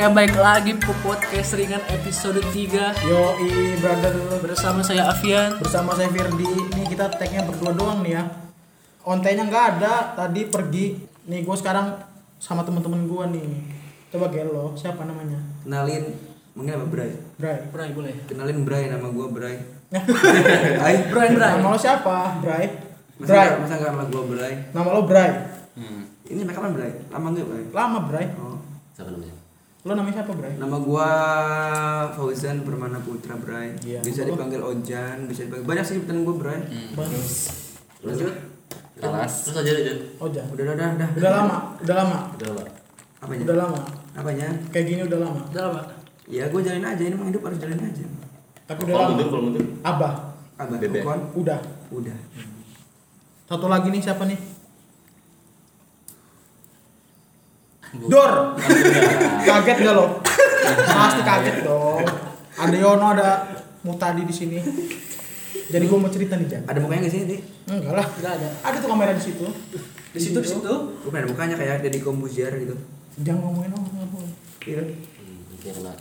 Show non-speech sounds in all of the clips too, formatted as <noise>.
Oke, baik lagi ke podcast ringan episode 3 Yo, brother bersama saya Avian. bersama saya Firdi. Nih kita tag-nya berdua doang nih ya. Ontenya nggak ada, tadi pergi. Nih gue sekarang sama temen-temen gue nih. Coba gelo, siapa namanya? Kenalin, mungkin apa Bray? Bray. Bray boleh. Kenalin Bray, nama gua Bray. <laughs> Bray, Bray. Nama lo siapa? Bray. Bray. Masa nggak nama gua Bray? Nama lo Bray. Ini mereka kapan Bray? Lama nggak Bray? Lama Bray. Oh. Siapa namanya? Lo namanya siapa Bray? Nama gua Fauzan Permana Putra Bray. Iya. Bisa dipanggil Ojan, bisa dipanggil banyak sih sebutan gua Bray. Lanjut. Kelas. Terus aja aja. Oh jangan. Udah, udah, udah, udah. Udah lama, udah lama, Udah lah. Apanya? udah lama. Apanya? Kayak gini udah lama. Udah lama. Ya gua jalin aja, ini emang hidup harus jalin aja. Tapi udah Kalau lama. mundur, kalau mundur. Abah, Abah, Bebek. Udah. Udah. Satu lagi nih siapa nih? Dor. Kaget gak lo? Pasti kaget dong. Ada Yono, ada Mutadi di sini. Jadi gue mau cerita nih Jan. Ada mukanya nggak sih, Di? Enggak lah. Enggak ada. Ada tuh kamera di situ. Di situ di situ. Gua pengen ada mukanya kayak Deddy Kombuzier gitu. Jangan ngomongin orang nggak boleh. Iya.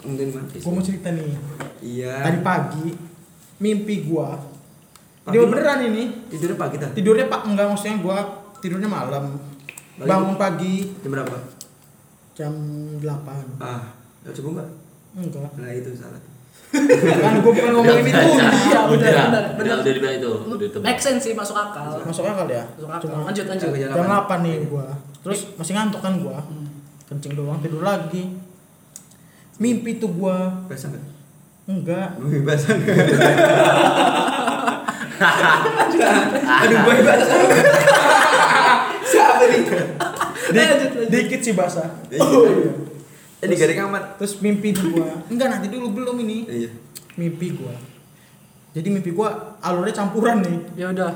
Mungkin mah. Gue mau cerita nih. Iya. Tadi pagi mimpi Dia mah? beneran ini. Tidurnya pagi dah. Tidurnya pak enggak maksudnya gua tidurnya malam. Bangun pagi Jam berapa? Jam 8. Ah, ya coba enggak? Enggak. Nah itu salah. kan gue bukan ngomongin itu Iya, Udah, benar, benar. udah, udah dibilang itu. Make sense sih masuk akal. masuk akal ya Masuk akal. cuma Lanjut lanjut. Jam jam 8 nih gua terus masih ngantuk kan gua kencing doang tidur lagi mimpi tuh gua Basah enggak? enggak Mimpi basah enggak? <laughs> Aduh, gue basah. Siapa nih? Di- dikit sih basah Eh, digaring amat. terus mimpi gua enggak nanti dulu belum ini Iya. mimpi gua jadi mimpi gua alurnya campuran nih Ya udah.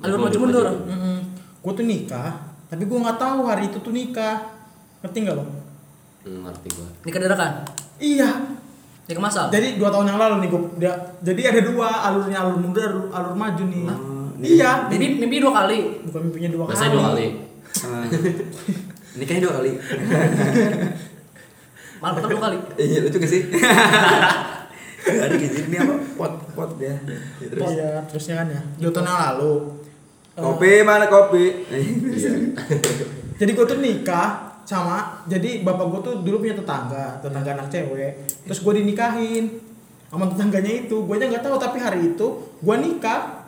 Alur maju mundur. Mm-mm. gua tuh nikah tapi gua nggak tahu hari itu tuh nikah ngerti nggak lo Hmm, ngerti gua. Nikah dadakan. iya Nikah masal. Jadi dua tahun yang lalu nih gue dia, jadi ada dua alurnya alur mundur alur, alur maju nih. Oh, iya. Mimpi mimpi dua kali. Bukan mimpinya dua Biasanya kali. dua kali. Ah. Nikahnya dua kali. <laughs> Malam pertama dua kali. Iya, lucu gak sih? <laughs> Ada gitu ini apa? Pot pot ya. Terus Iya, terusnya kan ya. Dua tahun yang lalu. Kopi mana kopi? Iya. <laughs> jadi gue tuh nikah sama jadi bapak gue tuh dulu punya tetangga tetangga anak cewek terus gue dinikahin sama tetangganya itu gue aja nggak tahu tapi hari itu gue nikah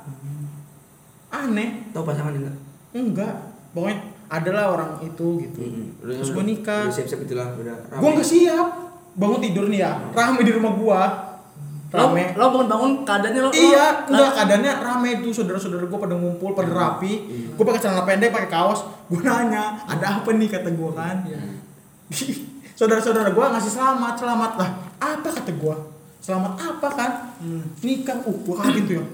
aneh Tahu pasangan enggak? enggak pokoknya adalah orang itu gitu Terus gua nikah. Udah siap-siap itulah udah. rame. gue nggak siap bangun tidur nih ya rame di rumah gue rame lo bangun bangun keadaannya lo. Iya, lo- enggak keadaannya rame itu saudara-saudara gue pada ngumpul, pada rapi. Gue pakai celana pendek, pakai kaos. Gue nanya, ada apa nih kata gue kan? <laughs> Saudara-saudara gue ngasih selamat, selamat lah. Apa kata gue? Selamat apa kan? Nikah. Uh, gue kaget tuh ya.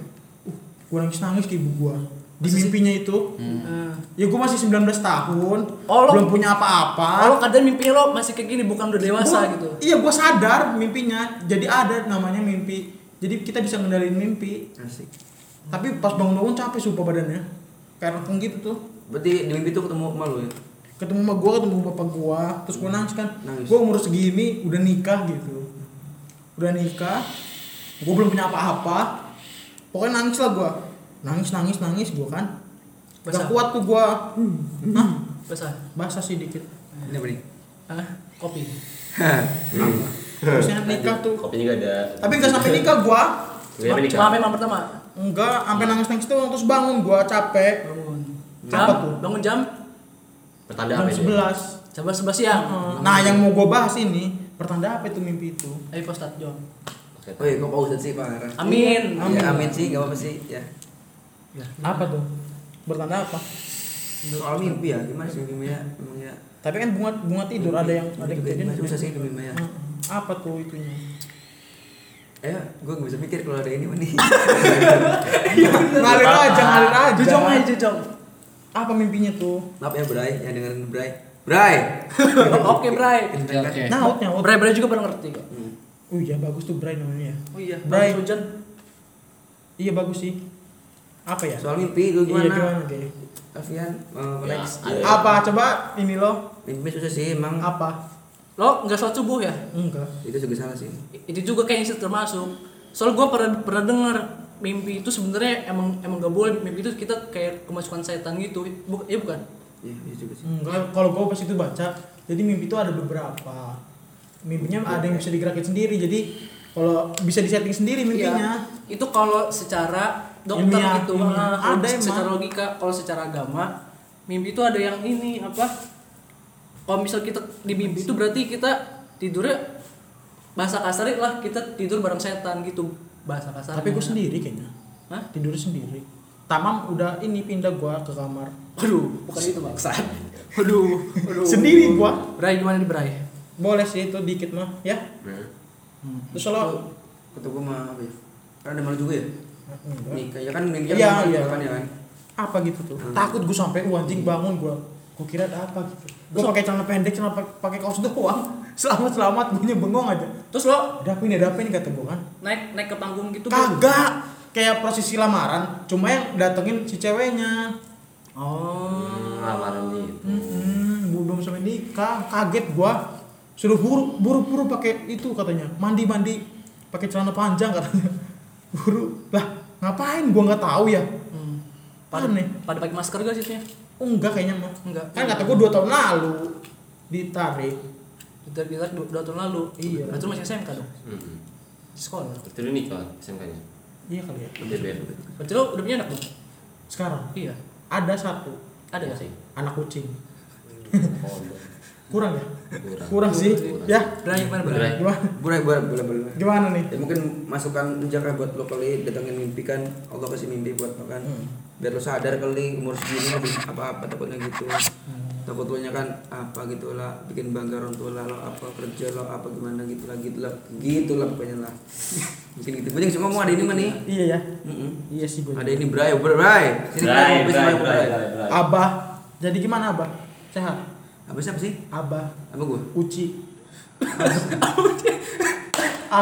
Uh, gue nangis nangis ke ibu gue. Di mimpinya itu, Eh. ya gue masih 19 tahun, Oh, lo- belum punya apa-apa. Oh, lo kadang mimpinya lo masih kayak gini bukan udah dewasa Gua- gitu. Iya, gue sadar mimpinya. Jadi ada namanya mimpi. Jadi kita bisa ngendalin mimpi. Asik. Tapi pas bangun-bangun capek sumpah badannya. Kayak rengkung gitu tuh. Berarti di mimpi tuh ketemu emak lu ya? Ketemu sama gua, ketemu bapak gua, terus gua nangis kan. Nangis. Gua umur segini udah nikah gitu. Udah nikah. Gua belum punya apa-apa. Pokoknya nangis lah gua. Nangis, nangis, nangis gua kan. Basah. Gak kuat tuh gua. Hah? Basah. Basah sih dikit. Ini apa nih? Ah, kopi. Terusnya nikah tuh. Kopinya gak ada. Tapi gak sampai nikah nikah. Cuma memang pertama. Enggak, sampai nangis-nangis tuh terus bangun gua capek. Bangun. Apa Jam, tuh? bangun jam Pertanda Jam apa? 11. jam sebelas siang. Nah, yang mau gua bahas ini pertanda apa itu mimpi itu? Ayo Pak Ustadz Jom. Oh iya, kok Pak Ustadz sih parah. Amin. Amin. Ya amin sih, gak apa-apa sih ya. Apa tuh? Bertanda apa? Soal mimpi ya, gimana sih mimpi ya? Ya. Tapi kan bunga bunga tidur ada yang ada yang kejadian. susah sih mimpi ya. Hmm, Apa tuh itunya? Eh, gue gak bisa mikir kalau ada ini mah nih. <laughs> ngalir aja, ngalir aja. Jujong aja jujong. Apa mimpinya tuh? Maaf ya Bray, yang dengerin Bray. Bray. <laughs> Oke, Bray. Oke. Nyaut. Bray Bray juga pada ngerti kok. Hmm. Oh iya bagus tuh Bray namanya ya. Oh iya, Bray. Bray hujan. Iya bagus sih. Apa ya? Soal mimpi lu Iya gimana? gimana deh? Alfian, uh, Ya, Lex. ada. Apa coba ini loh? Mimpi susah sih emang. Apa? Lo nggak sholat subuh ya? Enggak. Itu juga salah sih. Itu juga kayaknya termasuk. Soal gue pernah pernah dengar mimpi itu sebenarnya emang emang gak boleh mimpi itu kita kayak kemasukan setan gitu. Buk, ya bukan? Iya, iya juga sih. Enggak, kalau gua pas itu baca, jadi mimpi itu ada beberapa. Mimpinya ada yang bisa digerakin sendiri. Jadi kalau bisa disetting sendiri mimpinya. Iya. Itu kalau secara dokter Ilmiah, gitu, ilmiah. ah, kalau Ada secara emang. logika, kalau secara agama, mimpi itu ada yang ini apa? Kalau misal kita di mimpi itu berarti kita tidurnya bahasa kasar lah kita tidur bareng setan gitu bahasa kasar. Tapi gua sendiri kayaknya. Hah? Tidur sendiri. Tamam udah ini pindah gua ke kamar. Waduh, bukan itu bangsat. Waduh, <laughs> waduh. Sendiri gua. Bray gimana nih Bray? Boleh sih itu dikit mah, ya. Nah, Terus kalau Kata gue mah apa ya? Ada malu juga ya? Nikah ya kan mimpi Iya, malu iya. kan ya kan? apa gitu tuh? Hmm. takut gue sampai "Wah, anjing bangun gue gue kira ada apa gitu. Gue pakai celana pendek celana pa- pakai kaos doang. <laughs> Selamat selamat gue bengong aja. Terus lo? Ada apa ini ada apa ini kata gue kan. Naik naik ke panggung gitu kagak. Kayak prosesi lamaran cuma yang datengin si ceweknya. Oh. lamaran gitu. hmm, belum sampai nikah. Kaget gue suruh buru buru buru pakai itu katanya. Mandi mandi pakai celana panjang katanya buru lah ngapain gue nggak tahu ya Hmm. Pada, aneh pada pakai masker gak sih tuh? oh, enggak kayaknya mah Enggak. kan kata gue dua tahun lalu ditarik kita dua, dua tahun lalu. Iya. Berarti lu masih SMK dong. Hmm. Sekolah. Berarti lu nikah SMK-nya? iya kali ya BBM. Berarti lo udah punya anak dong? sekarang Iya. ada satu Ada ya? Masih. anak kucing Oh, <laughs> kurang ya? Kurang. kurang sih. Kurang. ya? Bray gimana? Bray. gimana? Boleh, boleh, boleh, boleh. gimana nih? Ya mungkin masukan menjaga buat lo kali datangin mimpi kan. Allah kasih mimpi buat lo kan. Hmm. biar lo sadar kali umur segini lebih apa-apa takutnya gitu. Hmm. takut lo kan apa gitu lah bikin bangga orang tua lah lo apa kerja lo apa gimana gitu lah gitu lah. Gitu lah pokoknya lah. Mungkin gitu. Banyak ngomong ada ini mah nih. Iya ya. Mm-mm. iya sih gue ada ini Bray. Bray. Sini Bray. Bray, Bray. abah. Jadi gimana abah? Sehat apa siapa sih? Abah. Apa gua? Uci. <coughs>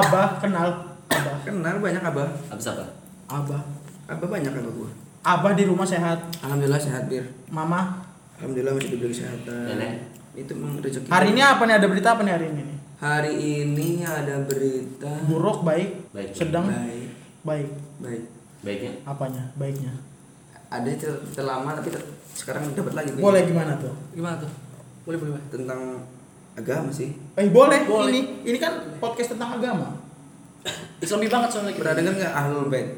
Abah kenal. Abah. Kenal banyak abah. Habis apa? abah. Abah banyak abah gua. Abah di rumah sehat. Alhamdulillah sehat bir. Mama. Alhamdulillah masih diberi kesehatan Nenek? itu memang rezeki. Hari ini apa nih? Ada berita apa nih hari ini? Nih hari ini ada berita. Buruk baik. Baik. sedang. Baik. Baik. Baik. Baiknya? apanya? Baiknya? Ada cerita, cerita lama tapi ter- sekarang dapat lagi boleh gimana tuh? Gimana tuh? Boleh boleh. Tentang agama sih eh boleh, Boleh. ini ini kan podcast tentang agama <laughs> Islami banget soalnya kita. pernah dengar nggak ahlul bait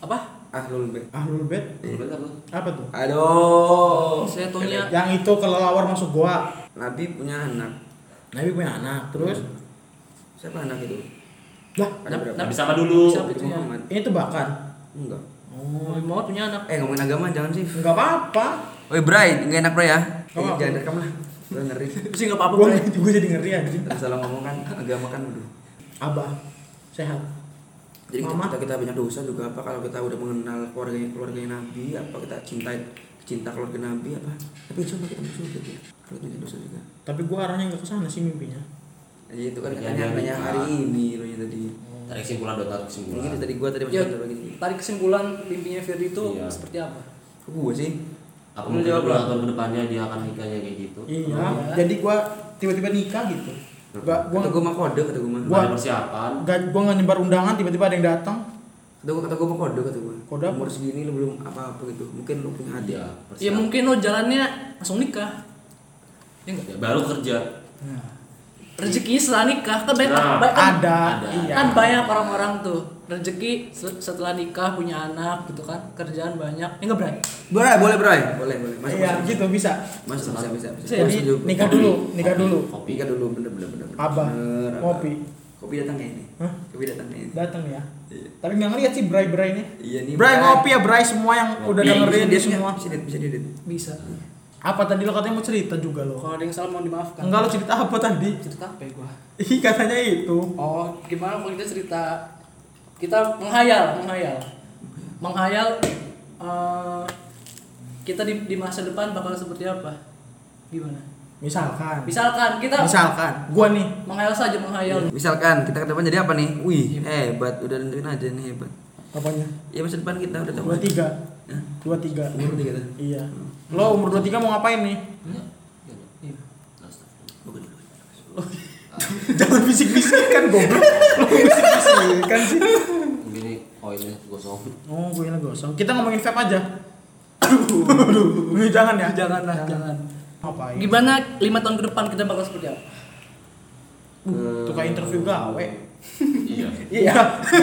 Apa? ahlul bait ahlul bait Bener apa? apa tuh aduh Saya taunya yang itu kelelawar masuk gua nabi punya anak Nabi punya anak terus siapa anak itu lah ada berapa Nab- Nabi sama dulu. Siapa itu ya? Muhammad ini tebakan enggak oh Muhammad punya anak. eh ngomongin agama jangan sih nggak apa-apa Woi Bray, nggak enak Bray ya? Jangan rekam lah. Gue ngeri. Sih enggak apa-apa gua Bray. gua jadi ngeri Terus salah ngomong kan agama kan udah. abah sehat Jadi kita, Mama? kita, kita banyak dosa juga apa kalau kita udah mengenal keluarganya keluarganya Nabi apa kita cinta cinta keluarga Nabi apa tapi coba kita masuk surga ya kalau itu dosa juga tapi gua arahnya nggak ke sana sih mimpinya jadi itu kan Ya, katanya ya, hanya ya. hari ini lo tadi Tarik kesimpulan dong, tarik kesimpulan. gitu tadi gua tadi Ya, masih lagi tarik kesimpulan mimpinya Firdi itu Iya. seperti apa? gua sih Apa Lu mungkin jawab dua lah. tahun ke depannya dia akan nikahnya kayak gitu? iya iya. jadi gua tiba-tiba nikah gitu gak gua kata gua mah kode kata gua mah Gua- Ada persiapan. gak gua nggak nyebar undangan tiba-tiba ada yang datang kata gua kata gua mah kode kata gua Kode umur segini lo belum apa apa gitu mungkin lo punya hati Iya, Ya persiapan. mungkin lo jalannya langsung nikah. Ya enggak? Ya, baru kerja. Rezeki setelah nikah kan banyak, Nah, banyak- kan, ada, ada. iya kan banyak orang-orang tuh rezeki se- setelah nikah punya anak gitu kan kerjaan banyak ya enggak Bray? boleh boleh Bray boleh boleh masuk iya masuk gitu bisa masuk bisa bisa bisa jadi Setuju. nikah dulu nikah dulu Kopi. Nikah dulu bener bener bener. Abah, ngopi. Kopi datang ya ini. Hah? Kopi datang ini. datang ya Iya. tapi nggak ngeliat sih Bray Bray ini Iya nih. Bray ngopi ya Bray semua yang udah Bisa dengerin dia dia semua Bisa dia bisa dia. bisa apa tadi lo katanya mau cerita juga lo? Kalau ada yang salah mau dimaafkan. Enggak lo cerita apa tadi? Cerita apa ya gua? Ih katanya itu. Oh gimana kalau kita cerita? Kita menghayal menghayal. Menghayal eh, kita di, di masa depan bakal seperti apa? Gimana? Misalkan. Misalkan kita misalkan. Gua nih. Menghayal saja menghayal. Misalkan kita ke depan jadi apa nih? Wih, hebat. Udah nentuin aja nih hebat. apanya? Ya masa depan kita udah tahu. dua tiga. Hah? dua tiga. Umur tiga tuh. iya lo umur dua tiga mau ngapain nih Iya. Jangan bisik-bisikan goblok. Lu bisik-bisikan sih. Gini oilnya gosong. Oh, gue ini gosong. Kita ngomongin vape aja. Aduh, Aduh, jangan ya. Jangan lah, jangan. Ngapain? Gimana lima tahun ke depan kita bakal seperti apa? Tuh kayak interview gawe. Iya. <laughs> Iya,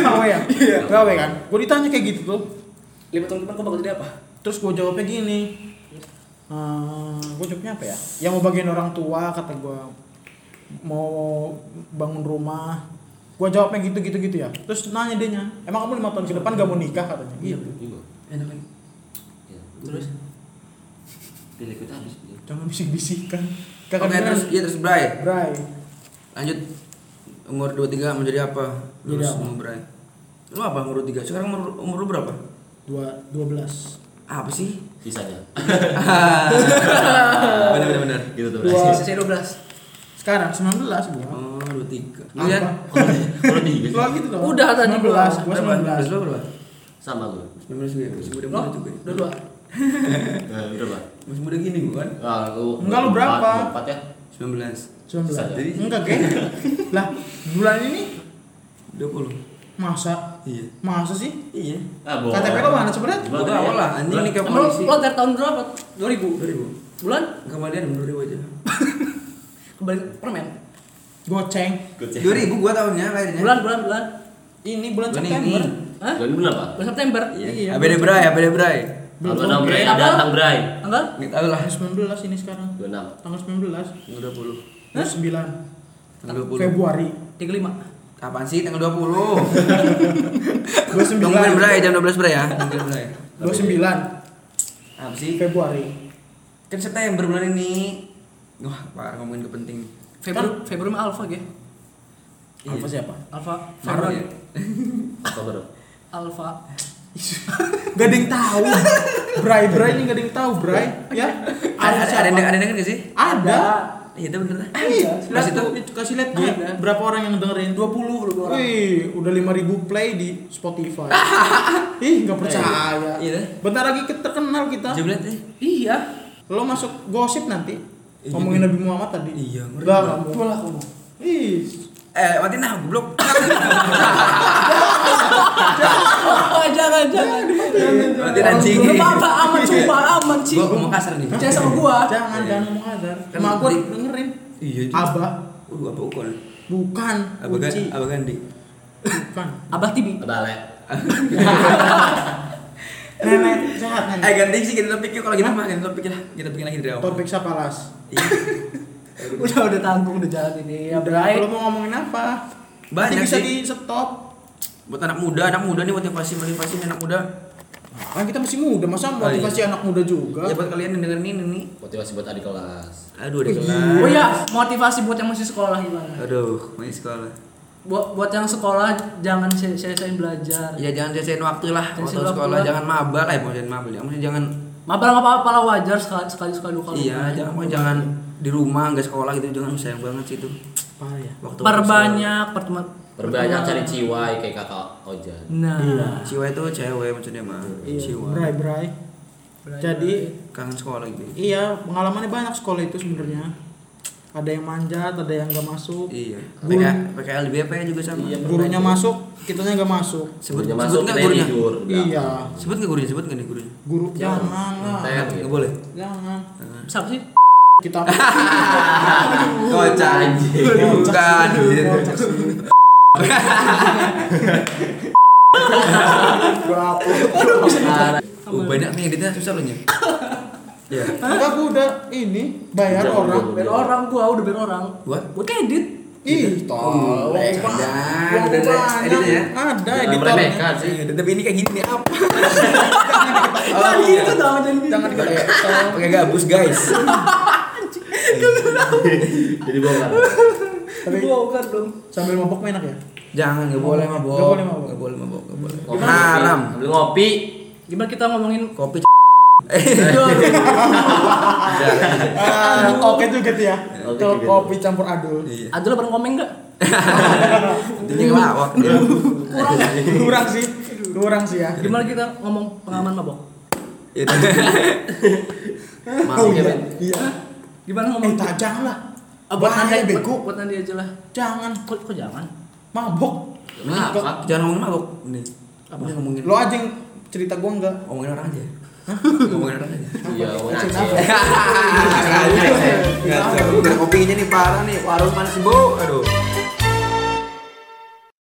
gawe ya. Gawe kan. Gue ditanya kayak gitu tuh. Lima tahun ke depan kau bakal jadi apa? Terus gue jawabnya gini. Gue jawabnya apa ya? Yang mau bagian orang tua kata gue mau bangun rumah. Gue jawabnya gitu gitu gitu ya. Terus nanya dia nya, emang kamu lima tahun ke depan gak mau nikah katanya? Gitu. Juga. Enak lagi. Iya. Terus? Pilih kita habis. Jangan bisik-bisikan. Oke terus iya terus Bray. Bray. Lanjut umur 23 menjadi apa? Jadi Terus apa? mau Bray. Lu apa umur 23? Sekarang umur umur lu berapa? Dua, dua belas. Apa sih? Sisanya. <laughs> bener bener bener. Gitu tuh. Dua. Sisa 12. Sekarang 19 gua. Oh, 23. Lu Apa? ya? Kalau di Lu gitu dong. Udah tadi 19, gua. gua Berapa? 19. Lu berapa? sama gue. 19 gue. Masih muda Lo? muda juga. Udah dua. <laughs> Eh, berapa? Masih muda gini gua kan? Ah, Enggak, lu berapa? Empat ya? 19. 19. Jadi? Enggak, Geng. <laughs> lah, bulan ini 20. Masa Iya. masa sih? Iya. Ah, bohong. KTP lo mana sebenarnya? Ya? awal lah, anjing nih ke polisi. lo dari tahun berapa? 2000? 2000. Bulan? Kembalian 2000 aja. <laughs> Kembali permen. Goceng. Goceng. 2000 gua tahunnya lahirnya. Bulan, bulan, bulan. Ini bulan Bulan September. ini. Hah? Bulan bulan apa? Bulan September. Iya. ABD Bray, ABD Bray. Belum enam. Bray, ada tang Bray. Tanggal? Nggak tahu lah. Tanggal 19 ini sekarang. Dua enam. Tanggal 19. Tanggal 20. 29 Tanggal 20. Februari. 35. Kapan sih tanggal 20? 29 Tungguin Bray jam 12 Bray ya. Tungguin Bray. 29 Apa sih? Februari. Kan September bulan ini. Wah, parah ngomongin kepenting. Februari, Februari mah Alpha ge. Apa siapa? Alpha. Parah Februari. ya. Apa baru? Alpha. <laughs> Gak ada yang tahu. Bray Bray ini gak ada yang tahu Bray. Ya. Ada ada ada yang ada yang denger gak sih? Ada. Iya, itu bener lah. Iya, Pas itu kasih lihat gue. Berapa orang yang dengerin? 20 lu orang. Wih, udah 5000 play di Spotify. <laughs> Ih, nggak percaya. Iya. Bentar lagi terkenal kita. Jam lihat eh. Iya. Lo masuk gosip nanti. Iya, Ngomongin Nabi Muhammad tadi. Iya, ngeri Enggak. Coba lah kamu. Ih, Eh, mati nah goblok. <laughs> Oh, jangan, jangan. Mati anjing. Gak apa-apa, aman sumpah, aman sih. Gua ngomong kasar nih. Percaya sama gua. jangan Iya. jangan ngomong. Kan Emak gua di- dengerin. Iya. Abah, apa ukol? bukan. Apa kan? Uci. Apa Gandhi? Bukan. Abah Tibi. Balik. Nenek sehat Eh, nenek. ganti sih ganti topik yuk kalau gitu mah ganti topik lah. Kita bikin lagi dari awal. Topik Sapalas. Iya. <laughs> Udah udah tanggung udah jalan ini. Ya, Udah, lo mau ngomongin apa? Banyak bisa sih. di stop. Buat anak muda, anak muda nih motivasi motivasi anak muda. Kan kita masih muda, masa Oh, iya. motivasi anak muda juga? Ya buat kalian yang dengerin ini nih. Motivasi buat adik kelas. Aduh, Oh, kelas. iya. Oh ya, motivasi buat yang masih sekolah gimana? Aduh, main sekolah. Buat buat yang sekolah jangan sia-siain belajar. Ya jangan sia-siain waktu lah waktu sekolah, lah. jangan mabal, eh mau jangan mabal ya. Maksudnya jangan Mabal nggak apa-apa lah wajar sekali sekali sekali dua kali. iya, jangan mau jangan di rumah nggak sekolah gitu, jangan sayang banget sih itu. Parah ya. Waktu Perbanyak pertemuan. Berbanyak cari ciwai kayak kata Ojan. Nah. Iya. Ciwa itu cewek maksudnya mah. Iya, Ciwa. Bray, Bray. Jadi Kangen sekolah gitu. iya pengalamannya banyak sekolah itu sebenarnya. Ada yang manjat, ada yang nggak masuk. Iya. Guru- PK, PKLBP juga sama. Iya. Gurunya masuk, kitanya nggak masuk. Sebut Gurunya sebut nggak kita gurunya? tidur. Iya. Sebut nggak gurunya? Sebut nggak nih gurunya? Guru jangan lah. Nggak gitu. boleh. Jangan. Siapa sih? Kita <laughs> Kocak anjing. Bukan. Oh, banyak nih editnya susah loh nya. Iya. Enggak gua udah ini bayar Jangan orang. Biar orang gua udah biar orang. Buat Buat edit. Ih, jangan. Uang Udah ada banyak. editnya ya? Ada Jangan editornya. meremehkan sih. Iya, tapi ini kayak gini nih apa? <laughs> Jangan gitu dong, jangan gitu. Jangan Pakai gabus guys. <laughs> Jadi bongkar. Tapi Bongkar dong. sambil mabok enak ya? Jangan, nggak boleh mabok. Nggak boleh mabok. Nggak boleh mabok, nggak boleh. Haram. Ambil ngopi. Gimana kita ngomongin Kopi. Ah, oke juga tuh ya. Juga. kopi campur adul. Iya. Aduh lah bareng komeng enggak? <laughs> Ngelawak dia. Kurang sih. Kurang sih ya. Gimana kita ngomong pengalaman mabok? Itu. <laughs> Oh Mabuknya iya. Ben. Iya. Gimana Eh, ngomong? tak jangan lah. Ah, buat Bahaya, nanti bego. buat nanti aja lah Jangan kok kok jangan mabok. Nah, jangan ngomongin mabok. Ini. Apa? Ini ngomongin Lo aja yang cerita gua enggak. ngomongin orang aja. <laughs> ngomongin orang aja. Iya, ngaji. apa? <laughs> Enggak, kopinya nih parah nih. Warung mana sih, Bu? Aduh.